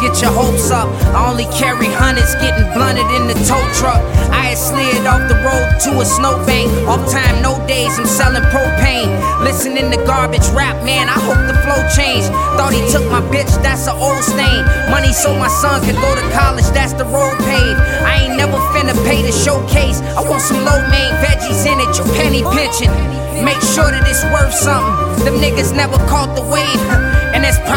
get your hopes up. I only carry hundreds, getting blunted in the tow truck. I had slid off the road to a snowbank. Off time, no days, I'm selling propane. Listening to garbage rap, man, I hope the flow changed. Thought he took my bitch, that's an old stain. Money so my son could go to college, that's the road paid. I ain't never finna pay to showcase. I want some lo mein veggies in it, you penny pinching. Make sure that it's worth something. Them niggas never caught the wave,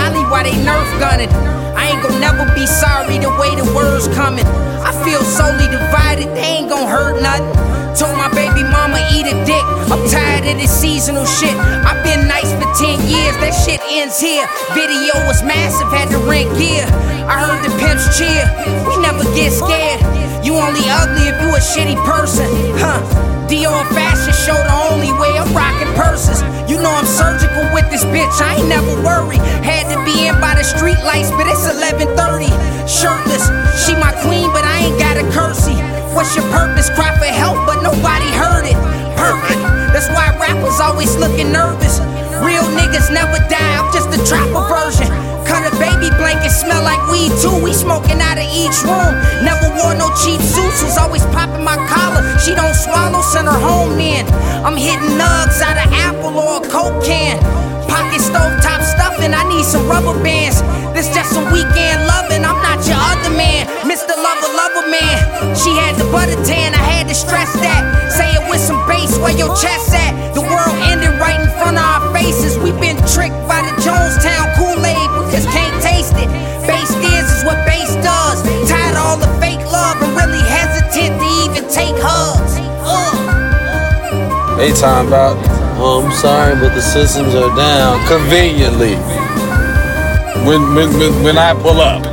probably why they nerf gunning. I ain't gon' never be sorry the way the words coming. I feel solely divided, they ain't gon' hurt nothing. Told my baby mama eat a dick. I'm tired of this seasonal shit. I've been nice for 10 years, that shit ends here. Video was massive, had to rent gear. I heard the pimps cheer. We never get scared. You only ugly if you a shitty person, huh? Dior fashion show the only way I'm rocking purses. You know I'm surgical with this bitch, I ain't never worried. Street lights, but it's 11:30. Shirtless, she my queen, but I ain't got a curtsy. What's your purpose? Cry for help, but nobody heard it. Perfect. That's why rappers always looking nervous. Real niggas never die, I'm just a trapper version. Cut a baby blanket, smell like weed too. We smoking out of each room. Never wore no cheap suits, was always popping my collar. She don't swallow, send her home then. I'm hitting nugs out of apple or a coke can. Pocket stove top I need some rubber bands. This just some weekend loving, I'm not your other man. Mr. Lover, lover man. She had the butter tan, I had to stress that. Say it with some bass where your chest at. The world ended right in front of our faces. We've been tricked by the Jonestown Kool-Aid, we just can't taste it. Bass is is what bass does. Tired of all the fake love and really hesitant to even take hugs. Ugh. They talking about, oh, I'm sorry, but the systems are down conveniently. When when when, when I pull up,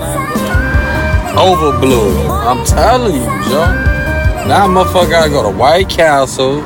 overblew. I'm telling you, Joe. Now, motherfucker, gotta go to White Castle